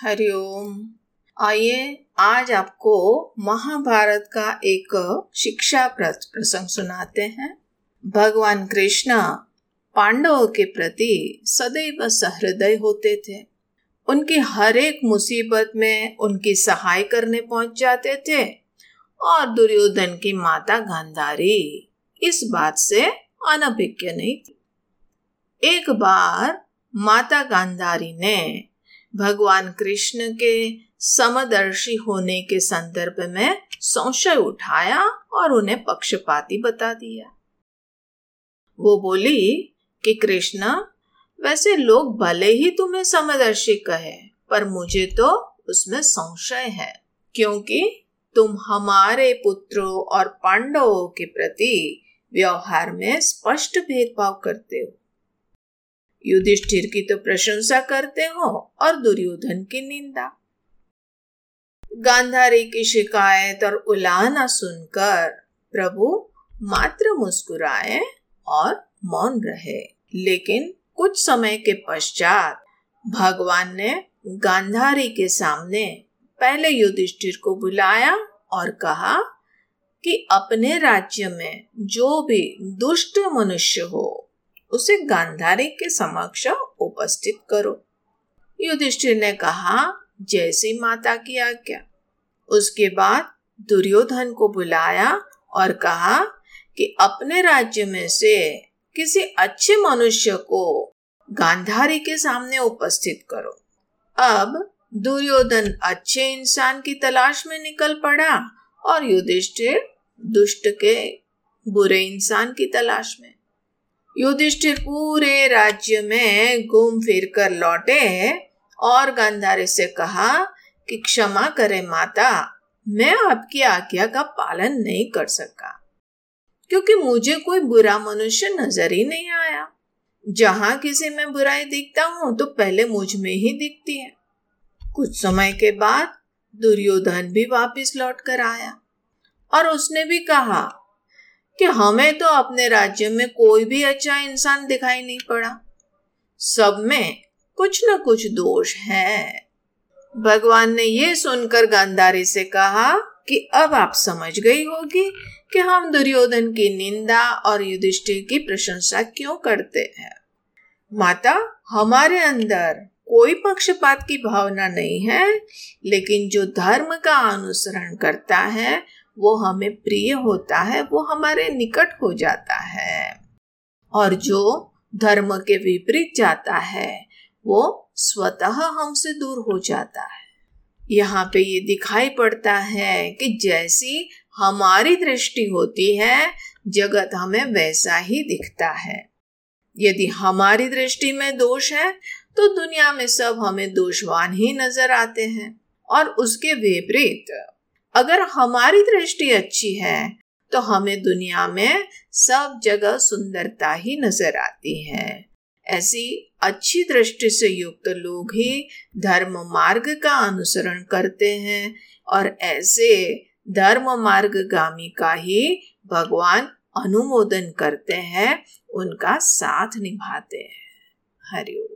हरिओम। आइए, आज आपको महाभारत का एक शिक्षा प्रसंग सुनाते हैं। भगवान कृष्ण पांडवों के प्रति सदैव सहृदय होते थे। उनकी हर एक मुसीबत में उनकी सहाय करने पहुँच जाते थे और दुर्योधन की माता गांधारी इस बात से अनभिज्ञ नहीं थी। एक बार माता गांधारी ने भगवान कृष्ण के समदर्शी होने के संदर्भ में संशय उठाया और उन्हें पक्षपाती बता दिया। वो बोली कि कृष्ण, वैसे लोग भले ही तुम्हें समदर्शी कहे, पर मुझे तो उसमें संशय है, क्योंकि तुम हमारे पुत्रों और पांडवों के प्रति व्यवहार में स्पष्ट भेदभाव करते हो। युधिष्ठिर की तो प्रशंसा करते हो और दुर्योधन की निंदा। गांधारी की शिकायत और उलाहना सुनकर प्रभु मात्र मुस्कुराए और मौन रहे। लेकिन कुछ समय के पश्चात भगवान ने गांधारी के सामने पहले युधिष्ठिर को बुलाया और कहा कि अपने राज्य में जो भी दुष्ट मनुष्य हो उसे गांधारी के समक्ष उपस्थित करो। युधिष्ठिर ने कहा, जैसी माता की आज्ञा। उसके बाद दुर्योधन को बुलाया और कहा कि अपने राज्य में से किसी अच्छे मनुष्य को गांधारी के सामने उपस्थित करो। अब दुर्योधन अच्छे इंसान की तलाश में निकल पड़ा और युधिष्ठिर दुष्ट के बुरे इंसान की तलाश में। युधिष्ठिर पूरे राज्य में घूम फिर कर लौटे और गांधारी से कहा कि क्षमा करे माता, मैं आपकी आज्ञा का पालन नहीं कर सका, क्योंकि मुझे कोई बुरा मनुष्य नज़र ही नहीं आया। जहाँ किसी में बुराई दिखता हूँ तो पहले मुझमें ही दिखती है। कुछ समय के बाद दुर्योधन भी वापस लौट कर आया और उसने भी कहा कि हमें तो अपने राज्य में कोई भी अच्छा इंसान दिखाई नहीं पड़ा। सब में कुछ न कुछ दोष है। भगवान ने यह सुनकर गांधारी से कहा कि अब आप समझ गई होगी कि हम दुर्योधन की निंदा और युधिष्ठिर की प्रशंसा क्यों करते हैं। माता, हमारे अंदर कोई पक्षपात की भावना नहीं है, लेकिन जो धर्म का अनुसरण करता है वो हमें प्रिय होता है, वो हमारे निकट हो जाता है। और जो धर्म के विपरीत जाता है, वो स्वतः हमसे दूर हो जाता है। यहाँ पे ये दिखाई पड़ता है कि जैसी हमारी दृष्टि होती है, जगत हमें वैसा ही दिखता है। यदि हमारी दृष्टि में दोष है तो दुनिया में सब हमें दोषवान ही नज़र आते हैं, और उसके विपरीत अगर हमारी दृष्टि अच्छी है तो हमें दुनिया में सब जगह सुंदरता ही नज़र आती है। ऐसी अच्छी दृष्टि से युक्त लोग ही धर्म मार्ग का अनुसरण करते हैं और ऐसे धर्म मार्ग गामी का ही भगवान अनुमोदन करते हैं, उनका साथ निभाते हैं। हरिओम